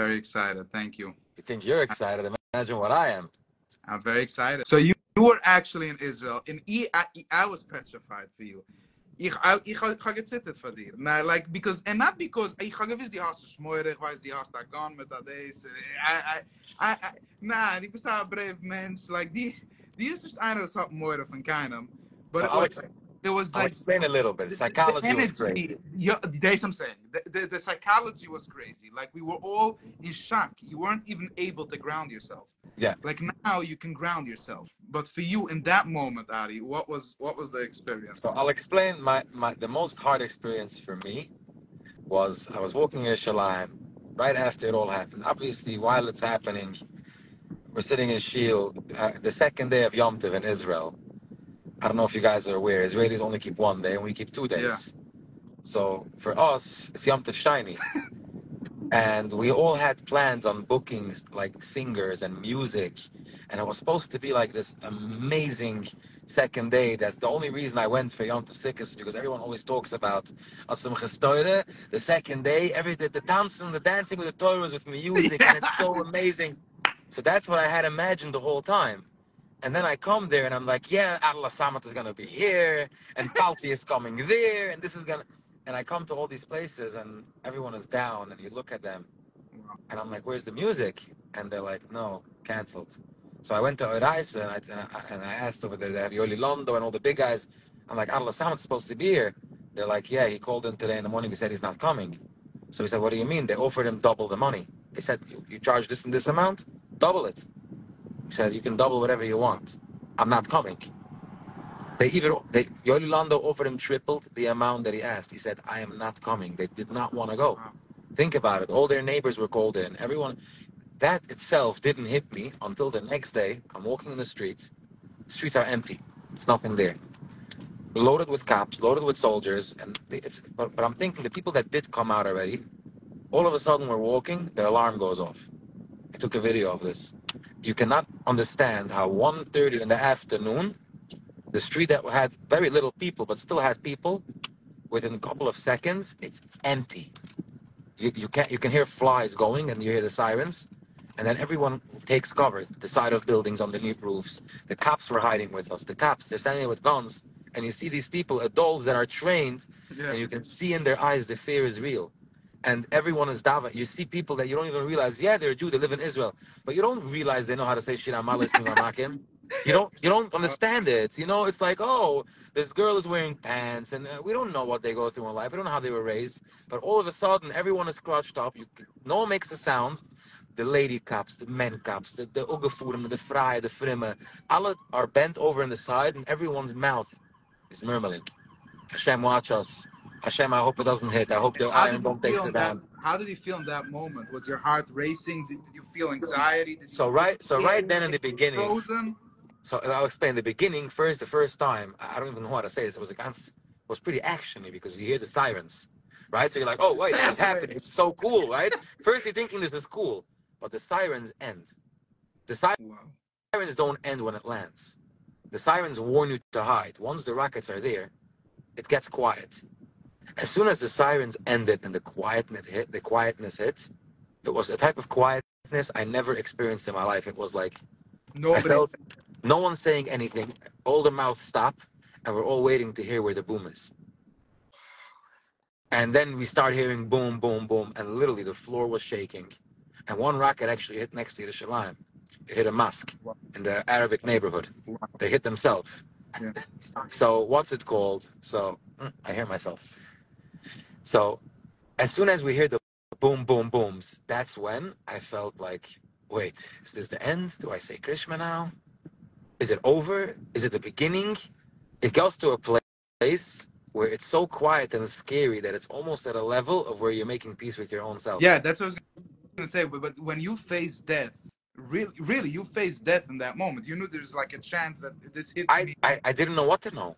very excited. Thank you. You think you're excited? Imagine what I am. I'm very excited. So you, you were actually in Israel, and I, I, I was petrified for you. Ich, ich, ich gezittert von dir. Na, like, because, and not because, ich habe gewiss, die hast du schmeurig, ich weiß, die hast da gone mit das. I, I, I, na, die bist ein brave Mensch. Like, die, die ist nicht einer, das hat Moire von keinem. But So it Alex, was, it was I'll like, explain a little bit. Psychology the was energy, crazy. yeah, that's what I'm saying. The, the, the psychology was crazy. Like we were all in shock. You weren't even able to ground yourself. Yeah. Like now you can ground yourself, but for you in that moment, Ari, what was what was the experience? So I'll explain my, my the most hard experience for me was I was walking in Shalim right after it all happened. Obviously, while it's happening, we're sitting in Shield, uh, the second day of Yom Tov in Israel. I don't know if you guys are aware, Israelis only keep one day and we keep two days. Yeah. So for us, it's Yom Tov Shiny. and we all had plans on bookings like singers and music. And it was supposed to be like this amazing second day that the only reason I went for Yom Tov is because everyone always talks about Asim Chestoire, the second day, every the, the dancing, the dancing with the Torahs with music, and it's so amazing. So that's what I had imagined the whole time. And then I come there and I'm like, yeah, Allah Samat is gonna be here, and Palti is coming there, and this is gonna and I come to all these places and everyone is down and you look at them and I'm like, where's the music? And they're like, no, canceled. So I went to Oraisa and I, and I, and I asked over there, they have Yoli Londo and all the big guys. I'm like, Allah Samad's supposed to be here. They're like, yeah, he called in today in the morning. He said he's not coming. So he said, what do you mean? They offered him double the money. They said, you, you charge this and this amount? Double it. He said, you can double whatever you want. I'm not coming. They even they Yoli Londo offered him tripled the amount that he asked. He said, I am not coming. They did not want to go. Wow. Think about it. All their neighbors were called in. Everyone that itself didn't hit me until the next day. I'm walking in the streets. The streets are empty. It's nothing there. Loaded with cops, loaded with soldiers, and it's but, but I'm thinking the people that did come out already, all of a sudden we're walking, the alarm goes off. I took a video of this. You cannot understand how 1.30 in the afternoon, the street that had very little people but still had people, within a couple of seconds, it's empty. You, you can you can hear flies going and you hear the sirens, and then everyone takes cover. The side of buildings underneath roofs. The cops were hiding with us. The cops they're standing with guns, and you see these people, adults that are trained, Yeah. and you can see in their eyes the fear is real. And everyone is daven. You see people that you don't even realize. Yeah, they're a Jew. They live in Israel, but you don't realize they know how to say Shira shit. You don't you don't understand it. You know, it's like oh, this girl is wearing pants, and uh, we don't know what they go through in life. We don't know how they were raised. But all of a sudden, everyone is crouched up. You, no one makes a sound. The lady cops, the men cops, the the ugevoeren, the fraaie, the frimme, alle are bent over in the side, and everyone's mouth is murmuring. Hashem, watch us. Hashem, I hope it doesn't hit. I hope the How iron did, you don't take feel it that, down. how did you feel in that moment? Was your heart racing? Did you feel anxiety? Did So right, so right then in the beginning, frozen. So I'll explain the beginning first. The first time, I don't even know how to say this. It was a ganz, was pretty actiony because you hear the sirens, right? So you're like, oh wait, this is happening. It's so cool, right? First you're thinking this is cool, but the sirens end. The si- Wow. sirens don't end when it lands. The sirens warn you to hide. Once the rockets are there, it gets quiet. As soon as the sirens ended and the quietness hit, the quietness hit, it was a type of quietness I never experienced in my life. It was like Nobody. felt- no one's saying anything. All the mouths stop, and we're all waiting to hear where the boom is. And then we start hearing boom, boom, boom, and literally the floor was shaking. And one rocket actually hit next to the Yerushalayim. It hit a mosque in the Arabic neighborhood. They hit themselves. Yeah. So what's it called? So mm, I hear myself. So as soon as we hear the boom, boom, booms, that's when I felt like, wait, is this the end? Do I say Krishna now? Is it over? Is it the beginning? It goes to a place where it's so quiet and scary that it's almost at a level of where you're making peace with your own self. Yeah, that's what I was gonna say. But, but when you face death, really, really, you face death in that moment. You knew there's like a chance that this hits I, me. I, I didn't know what to know.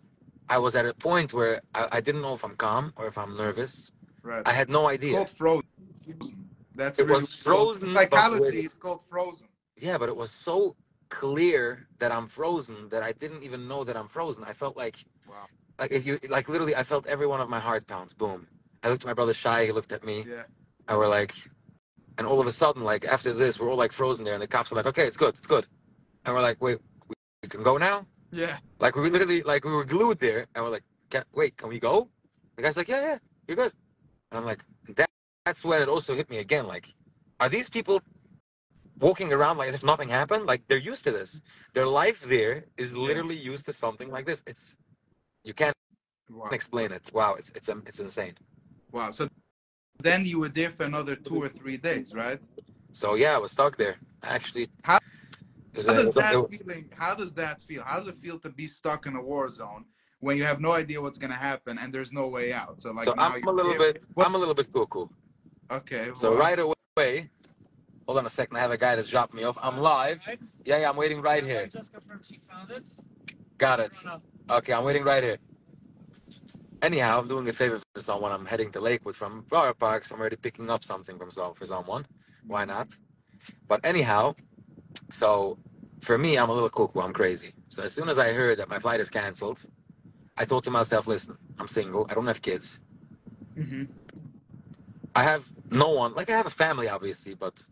I was at a point where I, I didn't know if I'm calm or if I'm nervous. Right. I had no idea. It's called frozen. That's It really was frozen, Psychology, with- it's called frozen. Yeah, but it was so clear that I'm frozen that I didn't even know that I'm frozen. I felt like, Wow. like if you, like literally, I felt every one of my heart pounds. Boom. I looked at my brother Shai. He looked at me, Yeah. and we're like, And all of a sudden, like after this, we're all like frozen there, and the cops are like, "Okay, it's good, it's good," and we're like, "Wait, we can go now?" Yeah. Like we literally, like we were glued there, and we're like, "Ca- "Wait, can we go?" The guy's like, "Yeah, yeah, you're good," and I'm like, "That." That's when it also hit me again. Like, are these people walking around like as if nothing happened? Like they're used to this. Their life there is literally used to something like this. It's you can't Wow. explain it. Wow, it's it's um, it's insane. Wow. So then you were there for another two or three days, right? So yeah, I was stuck there. Actually, How- How does that was- feeling? How does that feel? How does it feel to be stuck in a war zone when you have no idea what's gonna happen and there's no way out? So like so now I'm a little bit. What- I'm a little bit cuckoo. Okay. So well, right away, hold on a second. I have a guy that's dropped me off. I'm live. Yeah, yeah. I'm waiting right here. Just confirmed she found it. Got it. Okay, I'm waiting right here. Anyhow, I'm doing a favor for someone. I'm heading to Lakewood from Borough Park, so I'm already picking up something from some for someone. Why not? But anyhow, so for me, I'm a little cuckoo. I'm crazy. So as soon as I heard that my flight is canceled, I thought to myself, listen, I'm single. I don't have kids. mhm. I have no one. Like I have a family, obviously, but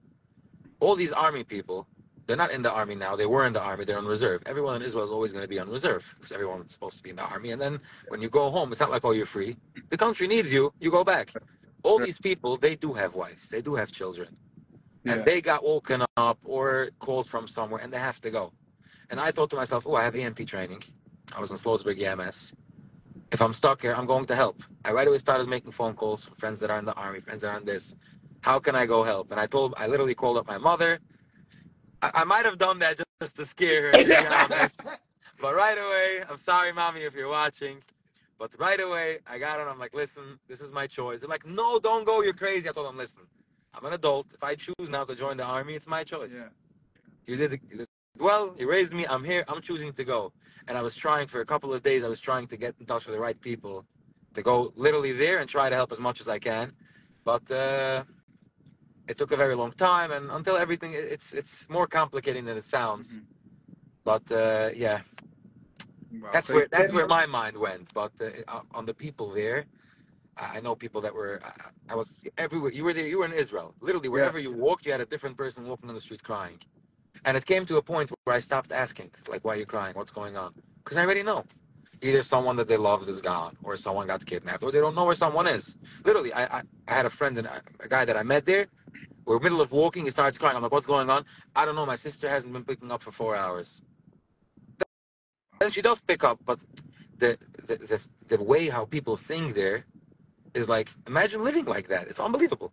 all these army people, they're not in the army now. They were in the army. They're on reserve. Everyone in Israel is always going to be on reserve because everyone's supposed to be in the army. And then when you go home, it's not like oh you're free. The country needs you. You go back. All these people, they do have wives. They do have children, and they got woken up or called from somewhere, and they have to go. And I thought to myself, oh, I have EMT training. I was in Slowsburg EMS. If I'm stuck here, I'm going to help. I right away started making phone calls for friends that are in the army, friends that are in this. How can I go help? And I told, I literally called up my mother. I, I might have done that just, to scare her, to. But right away, I'm sorry, mommy, if you're watching. But right away, I got and I'm like, listen, this is my choice. They're like, no, don't go. You're crazy. I told them, listen, I'm an adult. If I choose now to join the army, it's my choice. Yeah. You did, you did well. You raised me. I'm here. I'm choosing to go. And I was trying for a couple of days. I was trying to get in touch with the right people to go literally there and try to help as much as I can. But uh, it took a very long time, and until everything, it's it's more complicated than it sounds. Mhm. But uh, yeah, Wow. that's So where that's where my mind went. But uh, on the people there, I know people that were. I, I was everywhere. You were there. You were in Israel. Literally, wherever you walked, you had a different person walking on the street crying. And it came to a point where I stopped asking, like, why are you crying? What's going on? Because I already know. Either someone that they loved is gone, or someone got kidnapped, or they don't know where someone is. Literally, I I, I had a friend and I- a guy that I met there. We're middle of walking. He starts crying. I'm like, what's going on? I don't know. My sister hasn't been picking up for four hours. Then she does pick up, but the the, the the way how people think there is like imagine living like that. It's unbelievable.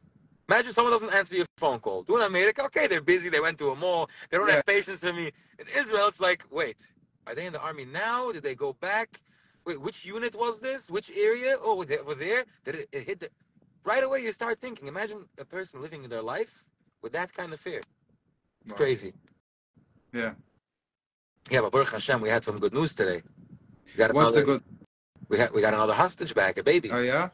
Imagine someone doesn't answer your phone call. Do in America, okay, they're busy, they went to a mall, they don't Yeah. have patience for me. In Israel, it's like, wait, are they in the army now? Did they go back? Wait, which unit was this? Which area? Oh, they were there? Did it, it hit the right away you start thinking, imagine a person living their life with that kind of fear. It's Wow. crazy. Yeah. Yeah, but Baruch Hashem, we had some good news today. We got What's another, a good? we had we got another hostage back, a baby. Oh yeah.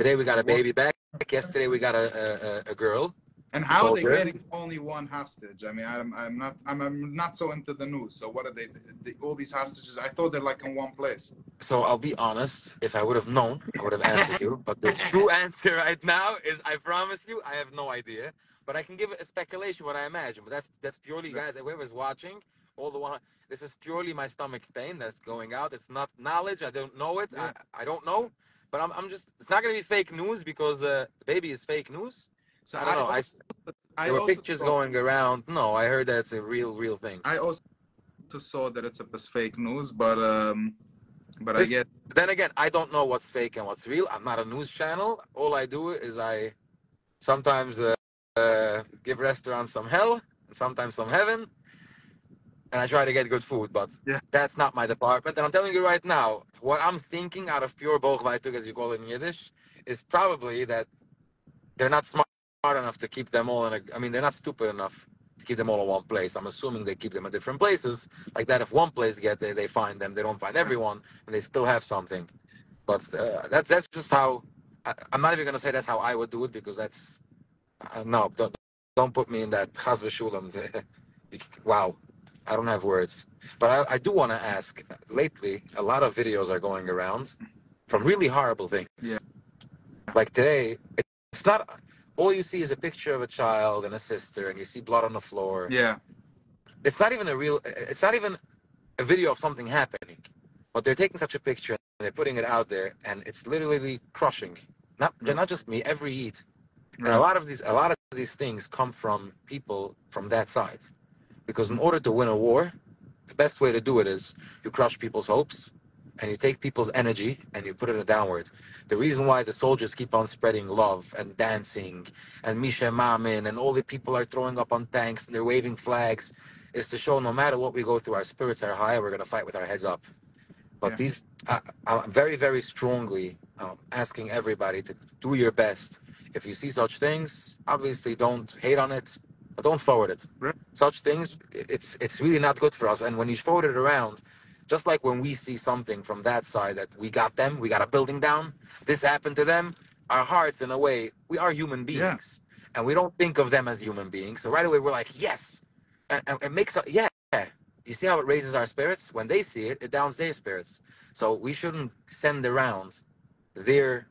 Today we got a baby back. Yesterday we got a a, a, girl. And how are they getting only one hostage? I mean, I'm, I'm not I'm, I'm not so into the news. So what are they, they? All these hostages? I thought they're like in one place. So I'll be honest. If I would have known, I would have answered you. But the true answer right now is, I promise you, I have no idea. But I can give a speculation what I imagine. But that's that's purely, guys. Whoever's watching, all the one. This is purely my stomach pain that's going out. It's not knowledge. I don't know it. Yeah. I, I don't know. But I'm, I'm just. It's not gonna be fake news because uh, the baby is fake news. So I don't know. I, also, I there were also pictures saw- going around. No, I heard that it's a real, real thing. I also saw that it's a it's fake news, but um, but I This- guess then again, I don't know what's fake and what's real. I'm not a news channel. All I do is I sometimes uh, uh, give restaurants some hell and sometimes some heaven, and I try to get good food. But Yeah. that's not my department. And I'm telling you right now, what I'm thinking out of pure Bochweitung, as you call it in Yiddish, is probably that they're not smart enough to keep them all in a. I mean, they're not stupid enough to keep them all in one place. I'm assuming they keep them in different places. Like that, if one place get there, they find them. They don't find everyone, and they still have something. But uh, that's that's just how. I, I'm not even gonna say that's how I would do it because that's uh, no. Don't, don't put me in that chas v'shulam. Wow, I don't have words. But I, I do want to ask. Lately, a lot of videos are going around from really horrible things. Yeah. Like today, it's not all you see is a picture of a child and a sister, and you see blood on the floor. Yeah. It's not even a real. It's not even a video of something happening, but they're taking such a picture and they're putting it out there, and it's literally crushing. Not not just me, every Eid. And a lot of these a lot of these things come from people from that side. Because in order to win a war, the best way to do it is you crush people's hopes and you take people's energy and you put it downward. The reason why the soldiers keep on spreading love and dancing and Misha Mamin and all the people are throwing up on tanks and they're waving flags is to show no matter what we go through, our spirits are high, we're going to fight with our heads up. But Yeah. these, I, I'm very, very strongly um, asking everybody to do your best. If you see such things, obviously don't hate on it, but don't forward it. Right. Such things, it's it's really not good for us. And when you forward it around, just like when we see something from that side that we got them, we got a building down, this happened to them, our hearts, in a way, we are human beings. And we don't think of them as human beings. So right away, we're like, yes. And, and it makes, us- yeah. You see how it raises our spirits? When they see it, it downs their spirits. So we shouldn't send around their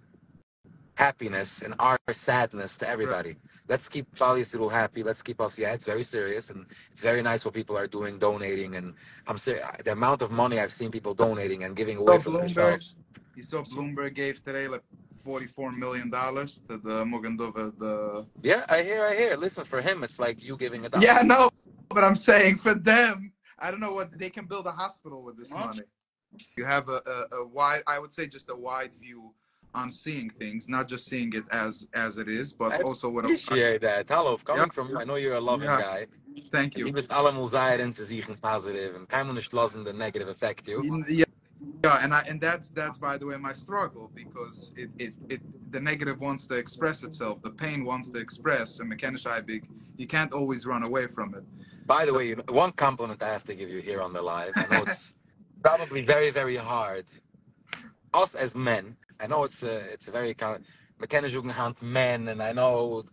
happiness and our sadness to everybody. Let's keep Fali Sidul happy. Let's keep us. Yeah, it's very serious and it's very nice what people are doing, donating. And I'm serious. The amount of money I've seen people donating and giving away So from Bloomberg, themselves. you saw Bloomberg gave today like forty-four million dollars to the Mogendova. The Yeah, I hear, I hear. Listen, for him, it's like you giving a dollar. yeah, no, but I'm saying for them, I don't know what they can build a hospital with this What? money. You have a, a, a wide, I would say, just a wide view on seeing things, not just seeing it as as it is, but I also what. A, appreciate that. Hello, coming Yeah. from, I know you're a loving Yeah. guy. thank you. Du bist zeilen, ze zien positive. En kein nicht lassen the negative affect you. Yeah, yeah, and I, and that's that's by the way my struggle because it, it, it the negative wants to express itself, the pain wants to express, and mechanisch big, you can't always run away from it. By the So- way, one compliment I have to give you here on the live. I know it's probably very, very hard. Us as men, I know it's a, it's a very kind of mechanisch hand men, and I know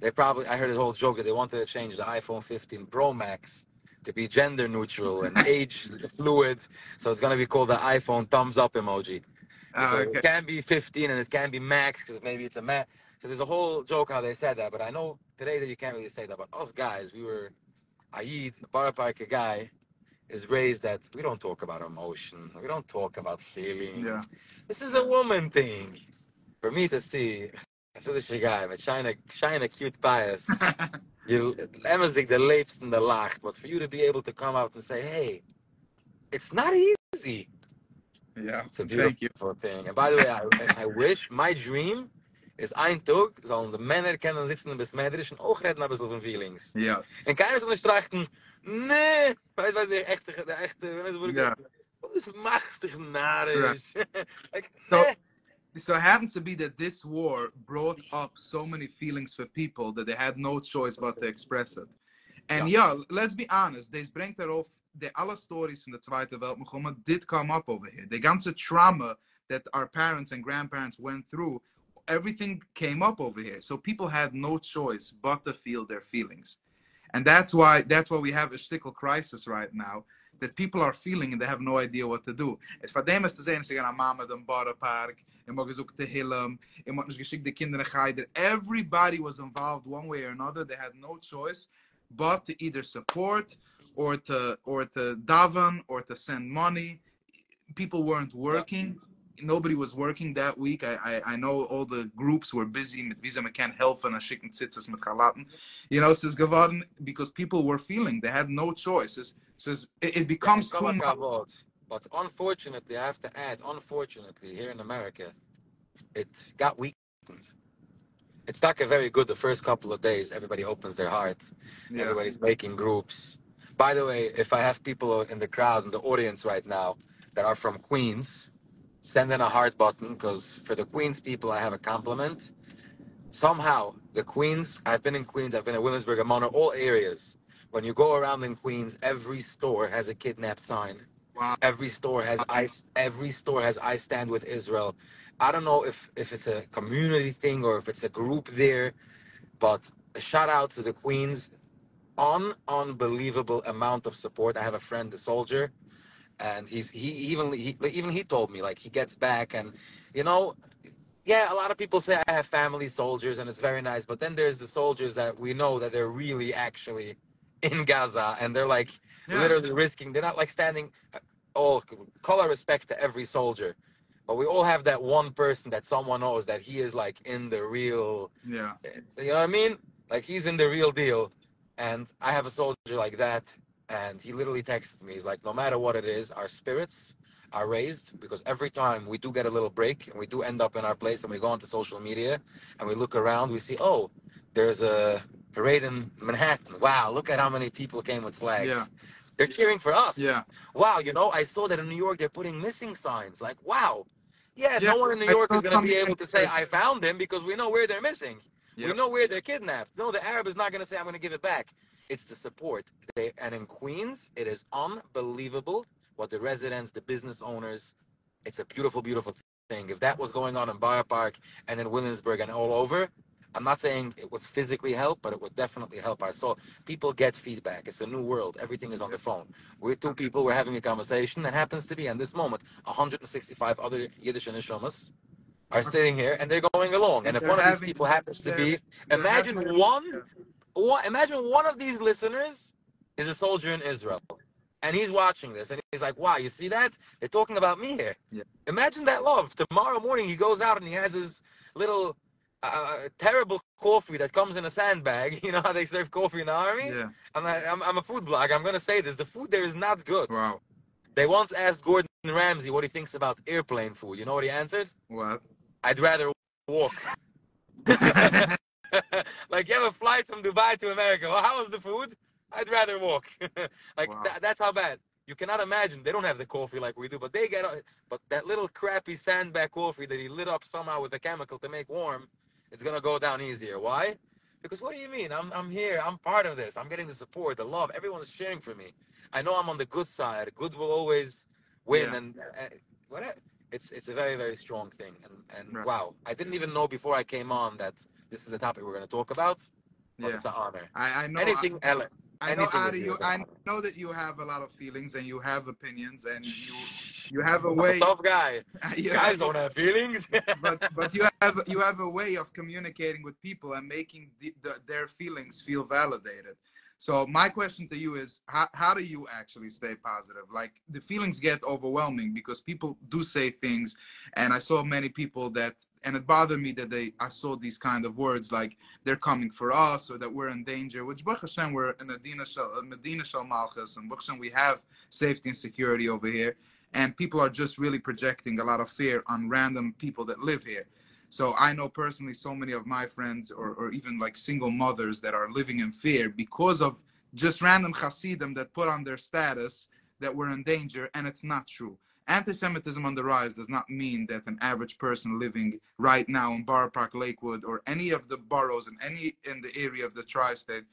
they probably, I heard a whole joke that they wanted to change the iPhone 15 Pro Max to be gender neutral and age fluid. So it's going to be called the iPhone thumbs up emoji. Ah, because okay. It can be 15 and it can be max because maybe it's a max. So there's a whole joke how they said that, but I know today that you can't really say that. But us guys, we were, Ayid, a Baraparka guy, is raised that we don't talk about emotion. We don't talk about feelings. Yeah. This is a woman thing. For me to see, I so this guy with shine a, shine a cute bias. you Emma's the leaps and the lacht, but for you to be able to come out and say, hey, it's not easy. yeah. It's a Thank you. beautiful thing. And by the way, I, I wish, my dream is ein Tag sollen die Männer kennen sitzen bis Mädrisch und auch reden ein bisschen von Feelings. Yeah. Und keiner soll nicht trachten, nee, weiß weiß der echte, echte, Ja. was machst dich like, So-. So it happens to be that this war brought up so many feelings for people that they had no choice but to express it. And yeah, let's be honest, this brengt erop, de alle stories van de Tweede Weltmogoma did come up over here. The ganze trauma that our parents and grandparents went through, everything came up over here. So people had no choice but to feel their feelings. And that's why that's why we have a shtickle crisis right now. That people are feeling and they have no idea what to do. Van dem is te zijn, ze gaan naar mama de Barrenpark, en mogen zoeken te Hillem, en moeten geschikt de kinderen gaan. Everybody was involved one way or another. They had no choice but to either support or to or to daven or to send money. People weren't working. Nobody was working that week. I, I I know all the groups were busy ze me kan helpen en schicken zitzes met galaten. You know, says geworden because people were feeling they had no choices. Says it, it becomes Yeah, too much. But unfortunately, I have to add, unfortunately, here in America, it got weakened. It's not very good the first couple of days. Everybody opens their heart. Yeah. Everybody's making groups. By the way, if I have people in the crowd in the audience right now that are from Queens, send in a heart button because for the Queens people, I have a compliment. Somehow, the Queens, I've been in Queens, I've been in Williamsburg, I'm on all areas. When you go around in Queens, every store has a kidnapped sign. Wow. Every store has ice. Every store has I stand with Israel. I don't know if if it's a community thing or if it's a group there, but a shout out to the Queens. Un unbelievable amount of support. I have a friend, a soldier, and he's he even he even he told me like he gets back and you know yeah, a lot of people say I have family soldiers and it's very nice, but then there's the soldiers that we know that they're really actually in Gaza and they're like Yeah. literally risking. They're not like standing. Uh, all color respect to every soldier, but we all have that one person that someone knows that he is like in the real. Yeah. Eh, you know what I mean? Like he's in the real deal, and I have a soldier like that, and he literally texted me. He's like, no matter what it is, our spirits are raised because every time we do get a little break and we do end up in our place and we go onto social media and we look around, we see, oh, there's a parade in Manhattan. Wow, look at how many people came with flags. Yeah. They're cheering for us. Yeah. Wow, you know, I saw that in New York they're putting missing signs. Like, wow. Yeah, Yeah, no one in New York is going to be able to say, I found him because we know where they're missing. We know where they're kidnapped. No, the Arab is not going to say, I'm going to give it back. It's the support. They, and in Queens, it is unbelievable what the residents, the business owners, it's a beautiful, beautiful thing. If that was going on in Borough Park and in Williamsburg and all over, I'm not saying it would physically help, but it would definitely help our soul. People get feedback. It's a new world. Everything is on the phone. We're two people. We're having a conversation that happens to be, in this moment, 165 other Yiddish and Nishomas are sitting here and they're going along. And if They're one of these people happens to be, imagine having- one. One, imagine one of these listeners is a soldier in Israel, and he's watching this, and he's like, "Wow, you see that? They're talking about me here." Yeah. Imagine that love. Tomorrow morning, he goes out and he has his little uh, terrible coffee that comes in a sandbag. You know how they serve coffee in the army? Yeah. I'm, a, I'm, I'm a food blogger. I'm gonna say this: the food there is not good. Wow. They once asked Gordon Ramsay what he thinks about airplane food. You know what he answered? What? I'd rather walk. like you have a flight from Dubai to America. Well, how was the food? I'd rather walk. like Wow. tha- that's how bad. You cannot imagine. They don't have the coffee like we do, but they get. It. But that little crappy sandbag coffee that he lit up somehow with a chemical to make warm, it's gonna go down easier. Why? Because what do you mean? I'm I'm here. I'm part of this. I'm getting the support, the love. Everyone's cheering for me. I know I'm on the good side. Good will always win, Yeah. and uh, what? It's it's a very very strong thing. And and Right. wow, I didn't even know before I came on that this is the topic we're gonna talk about. Yeah. it's an honor. I, I know. Anything, Ele- I know, Ari, you you, is an I know that you have a lot of feelings and you have opinions and you you have a I'm a way. tough guy. you Guys have- don't have feelings. but but you have you have a way of communicating with people and making the, the, their feelings feel validated so my question to you is how, how do you actually stay positive? Like the feelings get overwhelming because people do say things and i saw many people that and it bothered me that they i saw these kind of words like they're coming for us or that we're in danger which Baruch Hashem, we're in Medina Shal, Medina Shal Malchus and Baruch Hashem, we have safety and security over here and people are just really projecting a lot of fear on random people that live here so i know personally so many of my friends or, or even like single mothers that are living in fear because of just random hasidim that put on their status that we're in danger and it's not true anti-semitism on the rise does not mean that an average person living right now in Borough Park, Lakewood, or any of the boroughs in any in the area of the tri-state,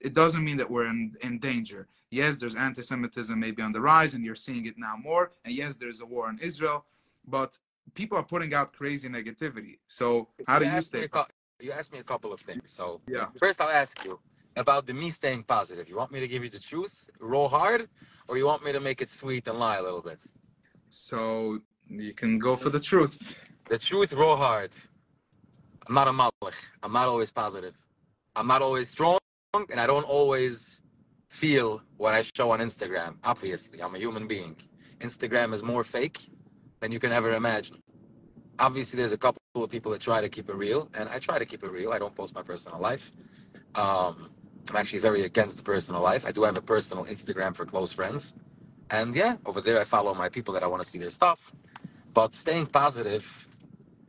it doesn't mean that we're in, in danger. Yes, there's anti-Semitism maybe on the rise, and you're seeing it now more. And yes, there's a war in Israel, but people are putting out crazy negativity. So how do you stay? a cou- you asked me a couple of things. So Yeah. first, I'll ask you about the me staying positive. You want me to give you the truth, roll hard, or you want me to make it sweet and lie a little bit? So you can go for the truth. The truth, roll hard. I'm not a malach. I'm not always positive. I'm not always strong, and I don't always feel what I show on Instagram. Obviously, I'm a human being. Instagram is more fake than you can ever imagine. Obviously, there's a couple of people that try to keep it real, and I try to keep it real. I don't post my personal life. Um, I'm actually very against personal life. I do have a personal Instagram for close friends. And yeah, over there I follow my people that I want to see their stuff. But staying positive,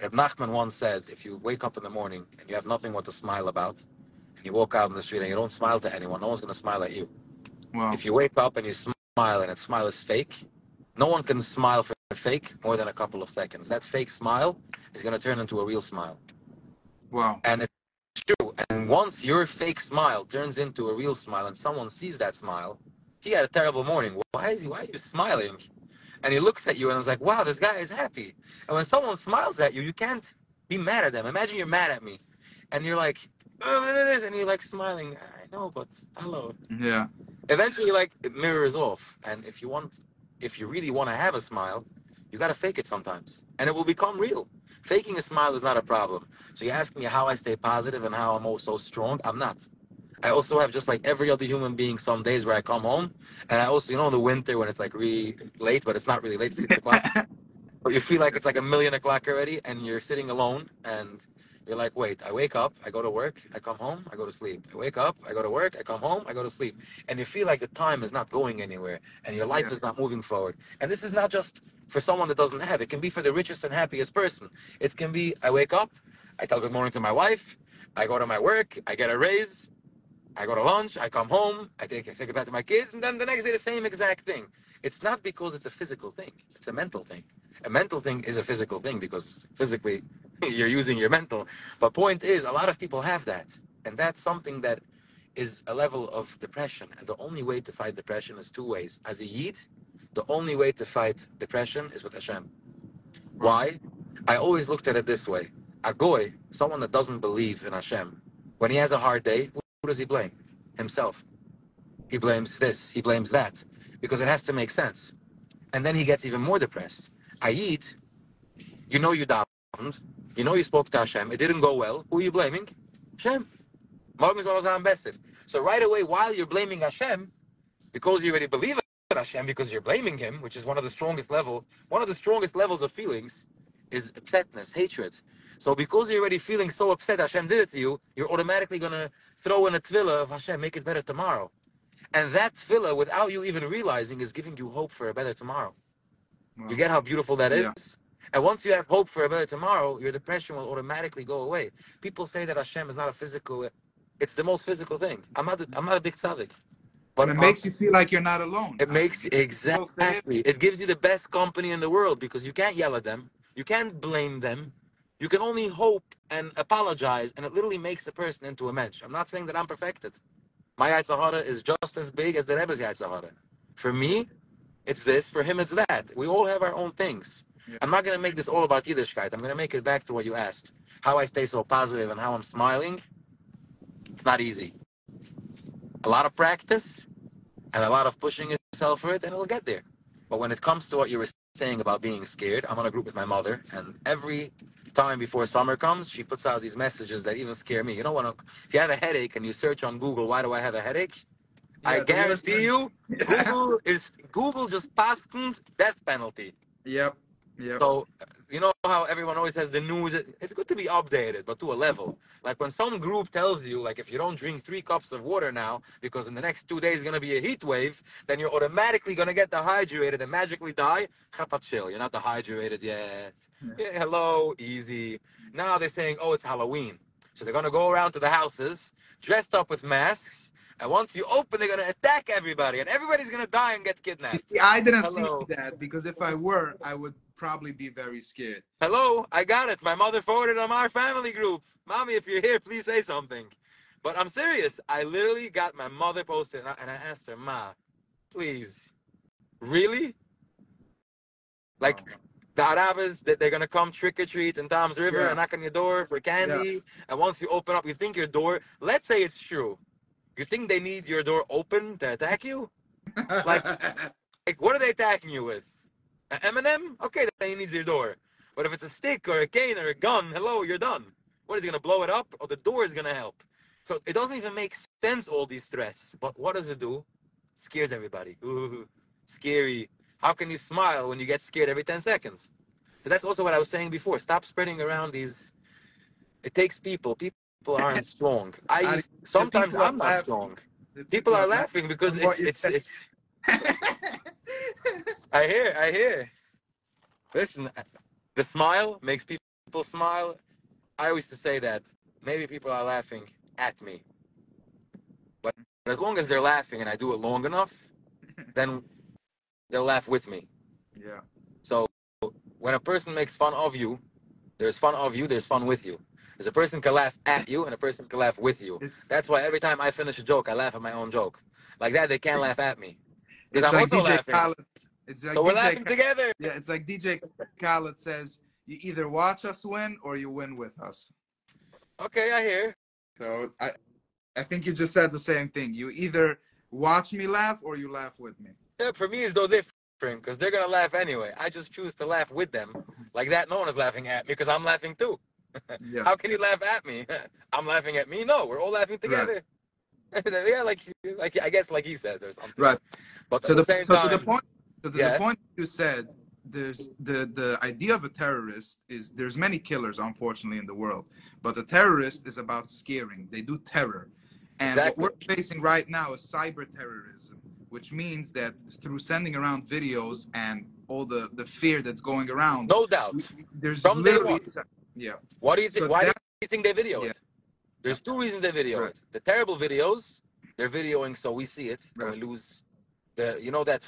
Reb Nachman once said, if you wake up in the morning and you have nothing what to smile about, and you walk out in the street and you don't smile to anyone, no one's going to smile at you. Wow. If you wake up and you smile and that smile is fake, no one can smile for fake more than a couple of seconds. That fake smile is going to turn into a real smile. Wow. And it's true. And once your fake smile turns into a real smile and someone sees that smile, he had a terrible morning. Why is he? Why are you smiling? And he looks at you and is like, "Wow, this guy is happy." And when someone smiles at you, you can't be mad at them. Imagine you're mad at me, and you're like, "Oh, look at this," and you're like smiling. I know, but hello. Yeah. Eventually, like it mirrors off. And if you want, if you really want to have a smile, You got to fake it sometimes, and it will become real. Faking a smile is not a problem. So you ask me how I stay positive and how I'm also strong. I'm not. I also have just like every other human being some days where I come home, and I also, you know, in the winter when it's like really late, but it's not really late, it's six o'clock. but you feel like it's like a million o'clock already, and you're sitting alone, and you're like, wait, I wake up, I go to work, I come home, I go to sleep. I wake up, I go to work, I come home, I go to sleep. And you feel like the time is not going anywhere and your life Yeah. is not moving forward. And this is not just for someone that doesn't have, it can be for the richest and happiest person. It can be, I wake up, I tell good morning to my wife, I go to my work, I get a raise, I go to lunch, I come home, I take I say goodbye to my kids, and then the next day the same exact thing. It's not because it's a physical thing; it's a mental thing. A mental thing is a physical thing because physically you're using your mental. But point is, a lot of people have that, and that's something that is a level of depression. And the only way to fight depression is two ways. As a yid, the only way to fight depression is with Hashem. Why? I always looked at it this way: a goy, someone that doesn't believe in Hashem, when he has a hard day, who does he blame? Himself. He blames this, he blames that, because it has to make sense. And then he gets even more depressed. Ayid, you know you davened, you know you spoke to Hashem, it didn't go well. Who are you blaming? Hashem. Morgen soll sein. So right away, while you're blaming Hashem, because you already believe in Hashem, because you're blaming Him, which is one of the strongest level, one of the strongest levels of feelings, is upsetness, hatred. So because you're already feeling so upset Hashem did it to you, you're automatically gonna throw in a tefillah of Hashem, make it better tomorrow. And that tefillah, without you even realizing, is giving you hope for a better tomorrow. Wow. You get how beautiful that is? Yeah. And once you have hope for a better tomorrow, your depression will automatically go away. People say that Hashem is not a physical, it's the most physical thing. I'm not, I'm not a big tzaddik. But it makes you feel like you're not alone. it makes exactly. It gives you the best company in the world because you can't yell at them. You can't blame them. You can only hope and apologize, and it literally makes a person into a mensch. I'm not saying that I'm perfected. My Yetzer Hara is just as big as the Rebbe's Yetzer Hara. For me, it's this. For him, it's that. We all have our own things. I'm not going to make this all about Yiddishkeit. I'm going to make it back to what you asked. How I stay so positive and how I'm smiling. It's not easy. A lot of practice and a lot of pushing yourself for it, and it'll get there. But when it comes to what you were saying about being scared, I'm on a group with my mother, and every time before summer comes, she puts out these messages that even scare me. You know what? If you have a headache and you search on Google, why do I have a headache? I Yeah, the guarantee you, Google is Google just paskens death penalty. Yep. So you know how everyone always says the news. It's good to be updated, but to a level. Like when some group tells you, like if you don't drink three cups of water now, because in the next two days is gonna be a heat wave, then you're automatically gonna get dehydrated and magically die. Chill, you're not dehydrated yet. Yeah. Yeah, hello, easy. Now they're saying, oh, it's Halloween, so they're gonna go around to the houses dressed up with masks. And once you open, they're gonna attack everybody, and everybody's gonna die and get kidnapped. see, I didn't Hello. see that because if I were, I would probably be very scared. Hello, I got it. My mother forwarded on our family group. Mommy, if you're here, please say something. But I'm serious. I literally got my mother posted, and I, and I asked her, Ma, please, really? Like the Arabs, that they're gonna come trick or treat in Toms River Yeah. and knock on your door for candy. And once you open up, you think your door. Let's say it's true. You think they need your door open to attack you? like- Like, what are they attacking you with? A M&M? Okay, then he needs your door. But if it's a stick or a cane or a gun, hello, you're done. What is he gonna blow it up? Or the door is gonna help? So it doesn't even make sense all these threats. But what does it do? It scares everybody. Ooh, scary. How can you smile when you get scared every 10 seconds? But that's also what I was saying before. Stop spreading around these. It takes people. People aren't strong. I I- sometimes I'm not strong. The People are laughing because it's it's it's. I hear, I hear. Listen, the smile makes people smile. I used to say that maybe people are laughing at me, but as long as they're laughing and I do it long enough, then they'll laugh with me. yeah. So when a person makes fun of you, there's fun of you, there's fun with you. There's a person can laugh at you and a person can laugh with you. It's, That's why every time I finish a joke, I laugh at my own joke. Like that, they can't laugh at me. it's I'm like DJ laughing. Khaled. It's like So we're DJ laughing together. Yeah, it's like DJ Khaled says, you either watch us win or you win with us. Okay, I hear. So I I think you just said the same thing. You either watch me laugh or you laugh with me. Yeah, for me, it's no different. because they're gonna laugh anyway. I just choose to laugh with them. Like that, no one is laughing at me because I'm laughing too. Yeah. How can you laugh at me? I'm laughing at me. No, we're all laughing together. yeah, like like I guess like he said, there's something. Right. But So the, so time, to the point to the, Yeah. the point you said there's the the idea of a terrorist is there's many killers unfortunately in the world but the terrorist is about scaring they do terror and Exactly. what we're facing right now is cyber terrorism which means that through sending around videos and all the the fear that's going around no doubt. there's From literally yeah What do you think? So why that- do you think they video Yeah. it? There's two reasons they video Right. it. The terrible videos, they're videoing so we see it and we lose the you know that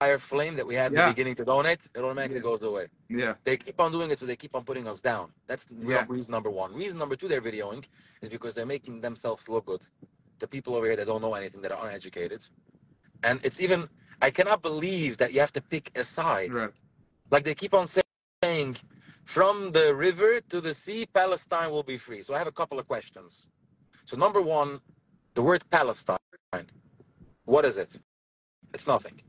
fire flame that we had in Yeah. the beginning to donate, it automatically Yeah. goes away. yeah They keep on doing it, so they keep on putting us down. That's Yeah. reason number one. Reason number two, they're videoing is because they're making themselves look good. The people over here that don't know anything, that are uneducated, and it's even. I cannot believe that you have to pick a side. right Like they keep on saying, from the river to the sea, Palestine will be free. So I have a couple of questions. So number one, the word Palestine, what is it? It's nothing.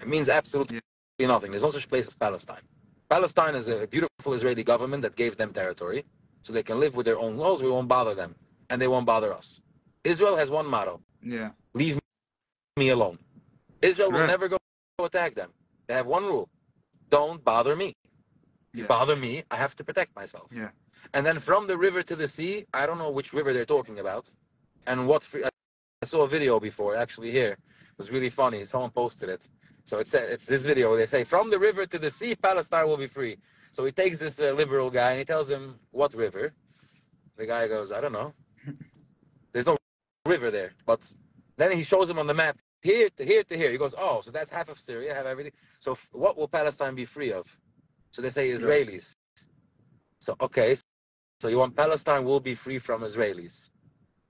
It means absolutely nothing. There's no such place as Palestine. Palestine is a beautiful Israeli government that gave them territory, so they can live with their own laws. We won't bother them, and they won't bother us. Israel has one motto: yeah leave me alone. Israel will never go attack them. They have one rule: don't bother me. If you bother me, I have to protect myself. Yeah. And then from the river to the sea, I don't know which river they're talking about, and what. Free, I saw a video before, actually. Here it was really funny. Someone posted it. So it's it's this video. They say from the river to the sea, Palestine will be free. So he takes this uh, liberal guy and he tells him what river. The guy goes, I don't know. There's no river there, but then he shows him on the map here to here to here. He goes, oh, so that's half of Syria, have everything. So f- what will Palestine be free of? So they say Israelis. So okay, so you want Palestine will be free from Israelis.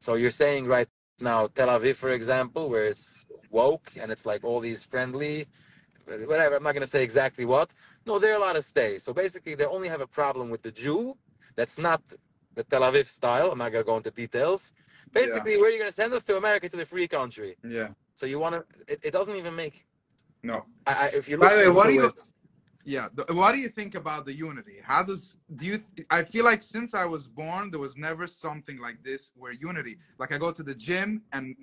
So you're saying right now Tel Aviv, for example, where it's woke and it's like all these friendly, whatever. I'm not gonna say exactly what. No, they're allowed to stay. So basically, they only have a problem with the Jew. That's not the Tel Aviv style. I'm not gonna go into details. Basically, where are you gonna send us to America to the free country? yeah So you want to? It, it doesn't even make. no I, I, if you By the way, what do you- Yeah. The, what do you think about the unity? How does do you? Th- I feel like since I was born, there was never something like this where unity. Like I go to the gym and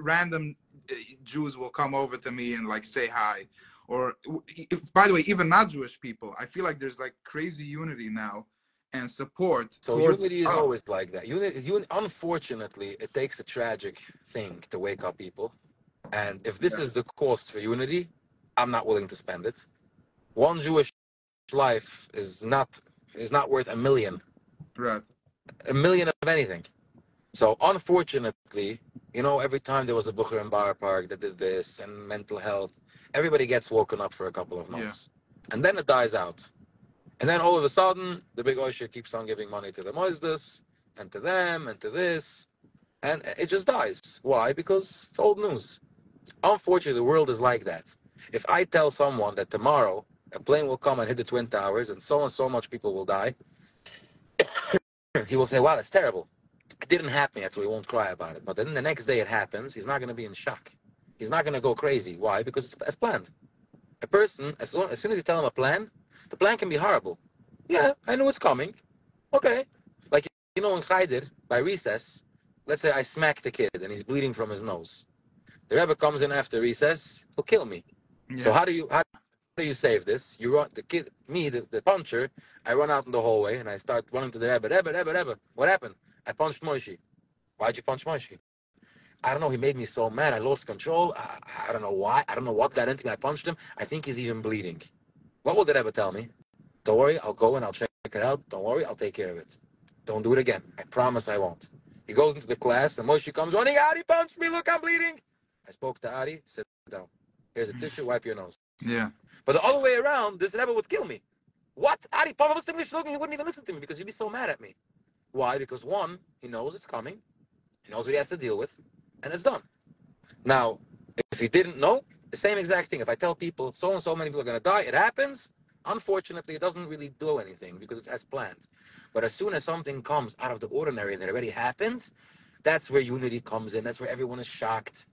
random uh, Jews will come over to me and like say hi, or if, by the way, even not Jewish people. I feel like there's like crazy unity now and support. So unity is us. always like that. Unity, un, unfortunately, it takes a tragic thing to wake up people. And if this Yeah. is the cost for unity, I'm not willing to spend it. One Jewish life is not is not worth a million, right. a million of anything. So unfortunately, you know, every time there was a Bucher in Borough Park that did this and mental health, everybody gets woken up for a couple of Yeah. months, and then it dies out. And then all of a sudden, the big Osher keeps on giving money to the Moisdas oh, and to them and to this, and it just dies. Why? Because it's old news. Unfortunately, the world is like that. If I tell someone that tomorrow a plane will come and hit the Twin Towers and so and so much people will die, he will say, Wow, that's terrible. It didn't happen yet, so he won't cry about it. But then the next day it happens, he's not going to be in shock. He's not going to go crazy. Why? Because it's as planned. A person, as soon, as soon as you tell him a plan, the plan can be horrible. Yeah, I know it's coming. Okay. Like, you know, in cheder, by recess, let's say I smack the kid and he's bleeding from his nose. The Rebbe comes in after recess, he'll kill me. Yeah. So how do you how do you save this? You run the kid, me, the, the puncher. I run out in the hallway and I start running to the Rebbe. Rebbe, Rebbe, Rebbe. What happened? I punched Moshe. Why'd you punch Moshe? I don't know. He made me so mad. I lost control. I, I don't know why. I don't know what got into me. I punched him. I think he's even bleeding. What will the Rebbe tell me? Don't worry. I'll go and I'll check it out. Don't worry. I'll take care of it. Don't do it again. I promise I won't. He goes into the class and Moshe comes running. Ari punched me. Look, I'm bleeding. I spoke to Ari. Sit down. Here's a tissue. Wipe your nose. Yeah. But the other way around, this Rebbe would kill me. What? Ari, Paul was English looking, he wouldn't even listen to me because he'd be so mad at me. Why? Because one, he knows it's coming, he knows what he has to deal with, and it's done. Now, if he didn't know, the same exact thing. If I tell people so and so many people are gonna die, it happens. Unfortunately, it doesn't really do anything because it's as planned. But as soon as something comes out of the ordinary and it already happens, that's where unity comes in. That's where everyone is shocked.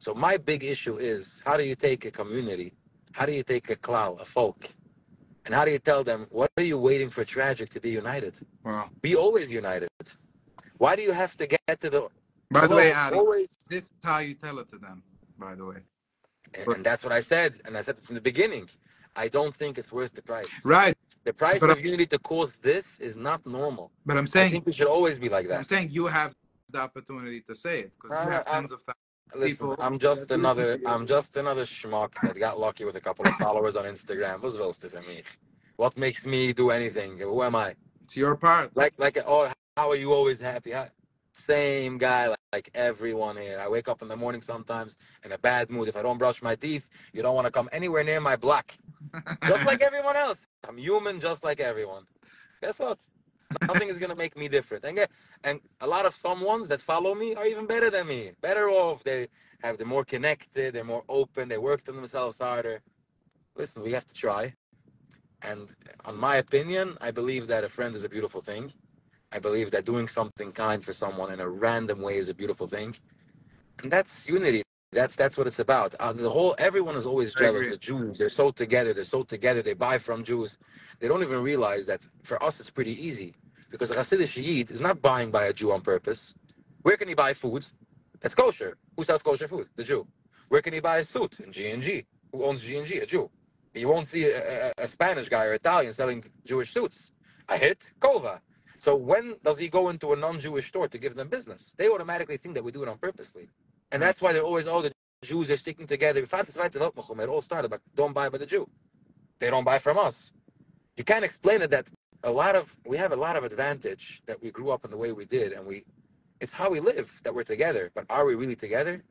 So my big issue is how do you take a community How do you take a klal, a folk, and how do you tell them, what are you waiting for tragic to be united? Wow. Be always united. Why do you have to get to the By the Hello, way, Ari, always- this is how you tell it to them. By the way, and, and that's what I said, and I said from the beginning. I don't think it's worth the price. right? The price But of unity to cause this is not normal. But I'm saying. I think we should always be like that. I'm saying you have the opportunity to say it because you Uh, have I'm- tens of thousands. Listen, people I'm just another listen to you. I'm just another schmuck that got lucky with a couple of followers on Instagram. Was willst du me? What makes me do anything? Who am I? It's your part. Like like oh how are you always happy? How- Same guy like, like everyone here. I wake up in the morning sometimes in a bad mood. If I don't brush my teeth, you don't want to come anywhere near my block. Just like everyone else. I'm human just like everyone. Guess what? Nothing is gonna make me different. And and a lot of some ones that follow me are even better than me. Better off. They have they're more connected, they're more open, they worked on themselves harder. Listen, we have to try. And on my opinion, I believe that a friend is a beautiful thing. I believe that doing something kind for someone in a random way is a beautiful thing. And that's unity. That's that's what it's about. Uh, the whole everyone is always jealous. The Jews, they're so together. They're so together. They buy from Jews. They don't even realize that for us it's pretty easy because a Hasidic Yid is not buying by a Jew on purpose. Where can he buy food? That's kosher. Who sells kosher food? The Jew. Where can he buy a suit? In G and G. Who owns G and G? A Jew. You won't see a, a, a Spanish guy or Italian selling Jewish suits. A hit, Kova. So when does he go into a non-Jewish store to give them business? They automatically think that we do it on purposely. And that's why they're always, oh, the Jews are sticking together. It all started, but don't buy by the Jew. They don't buy from us. You can't explain it that a lot of, we have a lot of advantage that we grew up in the way we did. And we, it's how we live that we're together. But are we really together?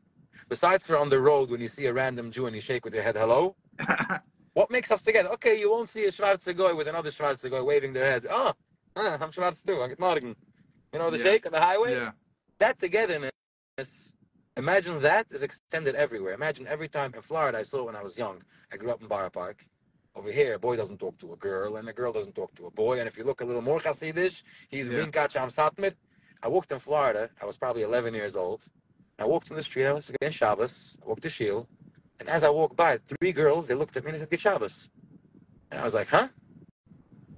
Besides for on the road, when you see a random Jew and you shake with your head, hello, what makes us together? Okay, you won't see a Schwarze Goy with another Schwarze Goy waving their heads. Oh, ah, I'm Schwarz too. I'm morgen. You know the Yeah. shake on the highway? yeah. That togetherness, imagine that is extended everywhere. Imagine every time in Florida, I saw it when I was young. I grew up in Borough Park. Over here, a boy doesn't talk to a girl, and a girl doesn't talk to a boy. And if you look a little more Hasidish, he's Yeah. Winkat Sham Satmit. I walked in Florida. I was probably 11 years old. I walked in the street. I was again Shabbos. I walked to Shield. And as I walked by, three girls, they looked at me and they said, Good Shabbos. And I was like, Huh?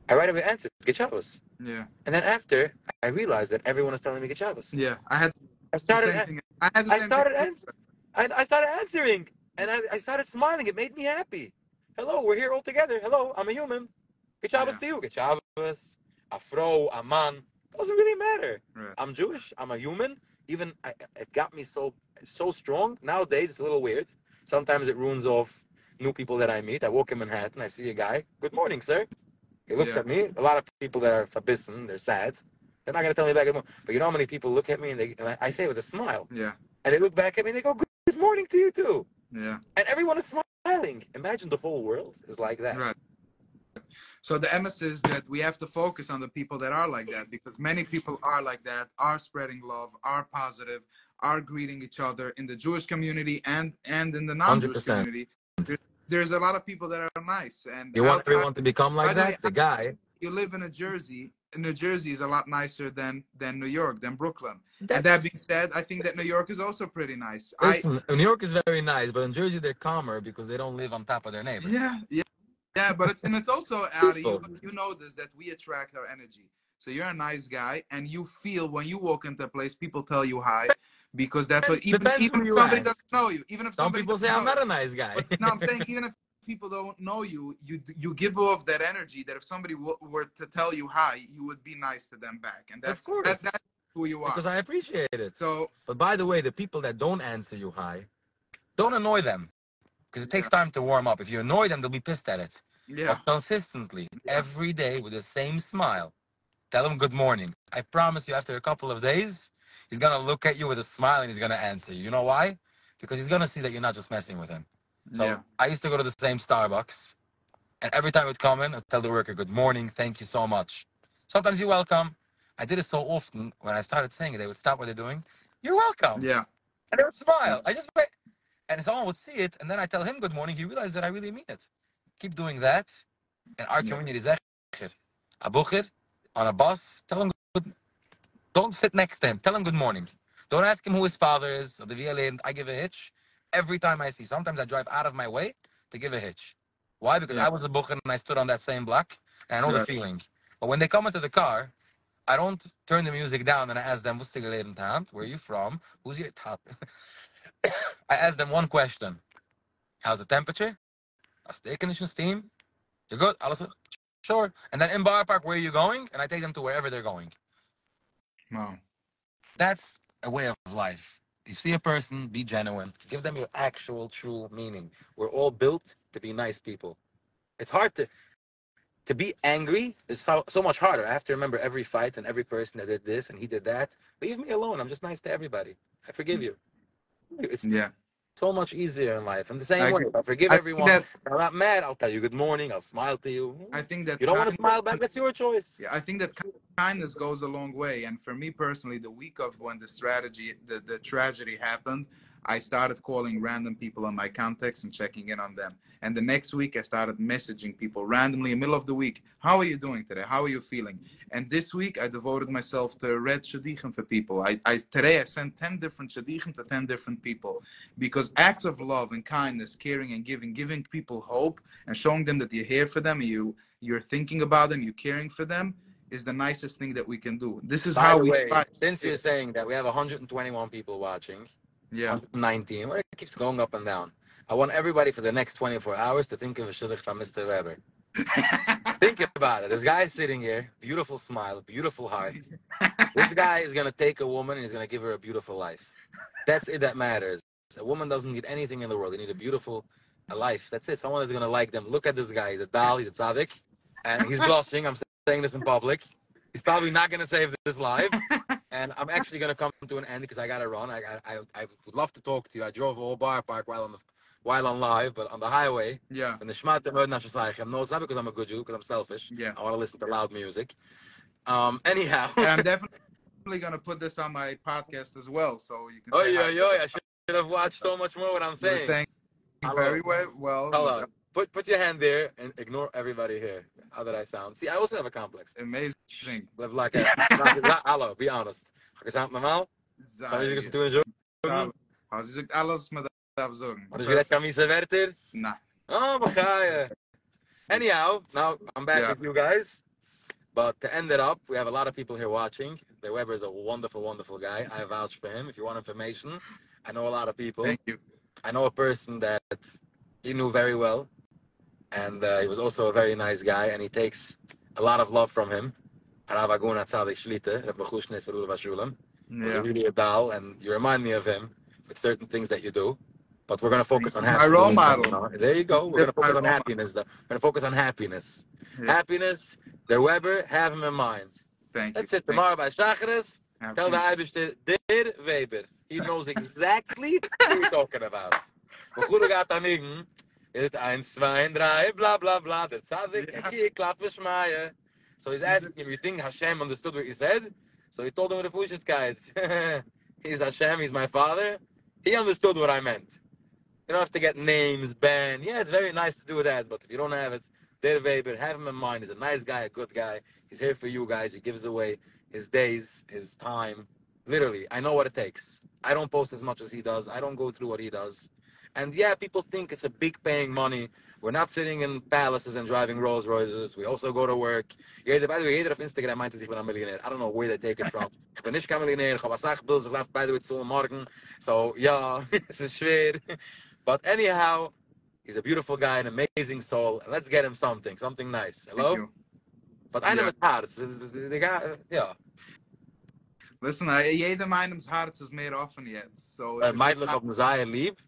I right away answered, Good Shabbos. Yeah. And then after, I realized that everyone was telling me Good Shabbos. Yeah. I had I started. I had I started. I, I started answering, and I, I started smiling. It made me happy. Hello, we're here all together. Hello, I'm a human. Good Shabbos Yeah. to you. Good Shabbos. A fro, a man. Doesn't really matter. Right. I'm Jewish. I'm a human. Even I, it got me so so strong. Nowadays, it's a little weird. Sometimes it ruins off new people that I meet. I walk in Manhattan. I see a guy. Good morning, sir. He looks Yeah. at me. A lot of people that are verbissen, they're sad. They're not gonna tell me back. But you know how many people look at me and they and I- I say it with a smile, Yeah. and they look back at me and they go, "Good good morning to you too." Yeah. And everyone is smiling. Imagine the whole world is like that. Right. So the MS is that we have to focus on the people that are like that because many people are like that, are spreading love, are positive, are greeting each other in the Jewish community and and in the non-Jewish 100%. community. There- There's a lot of people that are nice, and You want everyone to become like that? The guy. you live in a Jersey. New Jersey is a lot nicer than than New York, than Brooklyn. And that being said, I think that New York is also pretty nice. I Listen, New York is very nice, but in Jersey they're calmer because they don't live on top of their neighbor. Yeah, yeah, yeah. But it's and it's also Ari, you, Peaceful. you know this that we attract our energy. So you're a nice guy, and you feel when you walk into a place, people tell you hi, because that's what even Depends even if somebody ask. doesn't know you, even if Some somebody people say I'm not a nice guy. But, no, I'm saying even if people don't know you, you you give off that energy that if somebody w- were to tell you hi, you would be nice to them back, and that's that, that's who you are. because I appreciate it. so But by the way, the people that don't answer you hi, don't annoy them. Because it takes time to warm up. If you annoy them, they'll be pissed at it. yeah, But consistently, every day with the same smile, tell them good morning. I promise you, after a couple of days, he's gonna look at you with a smile and he's gonna answer you. You know why? Because he's gonna see that you're not just messing with him. So yeah, I used to go to the same Starbucks, and every time I'd come in, I'd tell the worker, "Good morning, thank you so much." Sometimes you're welcome. I did it so often when I started saying it, they would stop what they're doing. You're welcome, yeah, and they would smile. I just wait, and someone would see it, and then I tell him good morning. He realized that I really mean it. Keep doing that, and our Yeah. community is echt. A on a bus, tell him good. Don't sit next to him. Tell him good morning. Don't ask him who his father is or the VLA. I give a hitch every time I see. Sometimes I drive out of my way to give a hitch. Why? Because Yeah. I was a bucher and I stood on that same block and I know the feeling. But when they come into the car, I don't turn the music down and I ask them, what's the geleden hand? Where are you from? Who's your top? I ask them one question. How's the temperature? That's the air conditioning steam. You're good? Alles listen. Sure. And then in Borough Park, where are you going? And I take them to wherever they're going. Wow. That's a way of life. You see a person, be genuine. Give them your actual, true meaning. We're all built to be nice people. It's hard to to be angry is so, so much harder. I have to remember every fight and every person that did this and he did that. Leave me alone. I'm just nice to everybody. I forgive you. It's Yeah. So much easier in life. And the same I way, agree. if I forgive I think everyone. that- I'm not mad. I'll tell you good morning. I'll smile to you. I think that you don't want to smile back? That's your choice. Yeah, I think that kindness goes a long way. And for me personally, the week of when the strategy, the, the tragedy happened, I started calling random people on my contacts and checking in on them. And the next week, I started messaging people randomly in the middle of the week. How are you doing today? How are you feeling? And this week, I devoted myself to red shidduchim for people. I, I today I sent ten different shidduchim to ten different people because acts of love and kindness, caring and giving, giving people hope and showing them that you're here for them you you're thinking about them, you're caring for them, is the nicest thing that we can do. This is By how we way, since you're saying that we have 121 people watching, Yeah. 19, well, it keeps going up and down. I want everybody for the next 24 hours to think of a shidduch from Mr. Weber. Think about it. This guy's sitting here, beautiful smile, beautiful heart. This guy is gonna take a woman and he's gonna give her a beautiful life. That's it that matters. A woman doesn't need anything in the world. They need a beautiful a life. That's it. Someone is gonna like them. Look at this guy. He's a doll. He's a tzaddik, and he's blushing. I'm saying this in public. He's probably not gonna save this live, and I'm actually gonna come to an end because I gotta run. I I, I, would love to talk to you. I drove all Borough Park while on the while on live, but on the highway. yeah. And the shmat I'm no, it's not because I'm a good Jew, because I'm selfish. Yeah. I want to listen to loud music. Um. Anyhow. And I'm definitely gonna put this on my podcast as well, so you can. Oh yeah, yeah. I should have watched so much more. What I'm saying. saying Hello. very well. well Hold on. Put put your hand there and ignore everybody here. How did I sound? See, I also have a complex. Amazing. Live like a. Hallo, be honest. Is dat normaal? Kan je zich doen zo? Als je zegt alles met dat zorgen. Wat is je camisa werter? Nah. Oh, maar ga je. Anyhow, now I'm back Yeah. with you guys. But to end it up, we have a lot of people here watching. The Weber is a wonderful, wonderful guy. I vouch for him. If you want information, I know a lot of people. Thank you. I know a person that he knew very well, and uh, he was also a very nice guy, and he takes a lot of love from him. Rav Aguna Tzadik Shlita, Reb Mechushnes Elul Vashulam. He's really a doll, and you remind me of him with certain things that you do. But we're going to focus on My happiness. role model. There you go. We're going to focus on happiness. Though. We're going to focus on happiness. Yeah. Happiness, the Weber, have him in mind. Thank you. That's it. Thank Tomorrow by Shacharis, you. tell the Eibishter, Der Weber. He knows exactly what you're talking about. Wo Guru gaat dan in, is het 1, 2, 3, blah, blah, blah. Der Tzadik, Yeah. hier, klappen, schmaaien. So he's asking him, you think Hashem understood what he said? So he told him with the Pushitkeit. he's Hashem, he's my father. He understood what I meant. You don't have to get names, Ben. Yeah, it's very nice to do that, but if you don't have it, Der Weber, have him in mind. He's a nice guy, a good guy. He's here for you guys. He gives away his days, his time. Literally, I know what it takes. I don't post as much as he does. I don't go through what he does. And yeah, people think it's a big paying money. We're not sitting in palaces and driving Rolls Royces. We also go to work. By the way, jeder auf Instagram meint, ich bin ein Millionär. I don't know where they take it from. ich bin nicht kein Millionär. Ich habe eine Sachbild, ich laufe by the way zu morgen. So, ja, es ist schwer. But anyhow, he's a beautiful guy, an amazing soul. Let's get him something, something nice. Hello? But I know Yeah. it's hard. The, guy, yeah. Listen, uh, jeder meinem hart is meer offen jetzt. So, Uh, meidelijk op een zaaier lieb.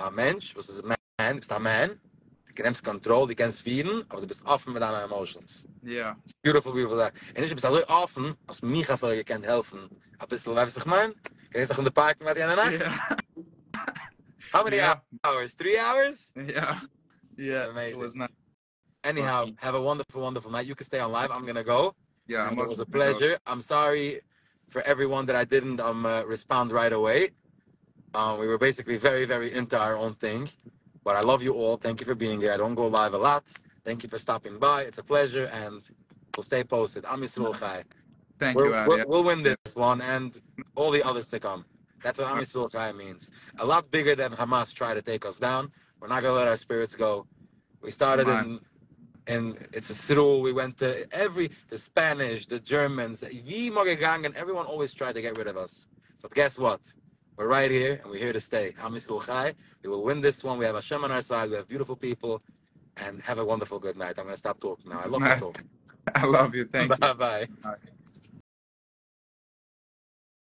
Een mens, was is een man, du bist een man. Du kennst Control, du kennst vieren, aber du bist offen mit deinen Emotions. Yeah. It's beautiful, beautiful. That. Und ich bist so offen, als Micha für ihr kennt helfen. Ein bisschen, weißt du, ich mein? Kannst du doch in der Park mit dir Nacht? Yeah. How many Yeah. hours? Three hours? Yeah. Yeah. It Amazing. was not. Anyhow, have a wonderful, wonderful night. You can stay on live. I'm gonna go. Yeah. It was a pleasure. I'm sorry for everyone that I didn't um, uh, respond right away. Um, we were basically very, very into our own thing. But I love you all. Thank you for being here. I don't go live a lot. Thank you for stopping by. It's a pleasure, and we'll stay posted. Am Yisroel Chai. Thank We're- you, Ari. we'll, we'll win this one and all the others to come. That's what Am Chai means. A lot bigger than Hamas try to take us down. We're not going to let our spirits go. We started in in it's a Cyril. We went to every the Spanish, the Germans, wie immer gegangen. Everyone always tried to get rid of us. But guess what? We're right here and we're here to stay. We will win this one. We have Hashem on our side. We have beautiful people. And have a wonderful good night. I'm gonna stop talking now. I love to talk. I love you. Thank you. Bye bye.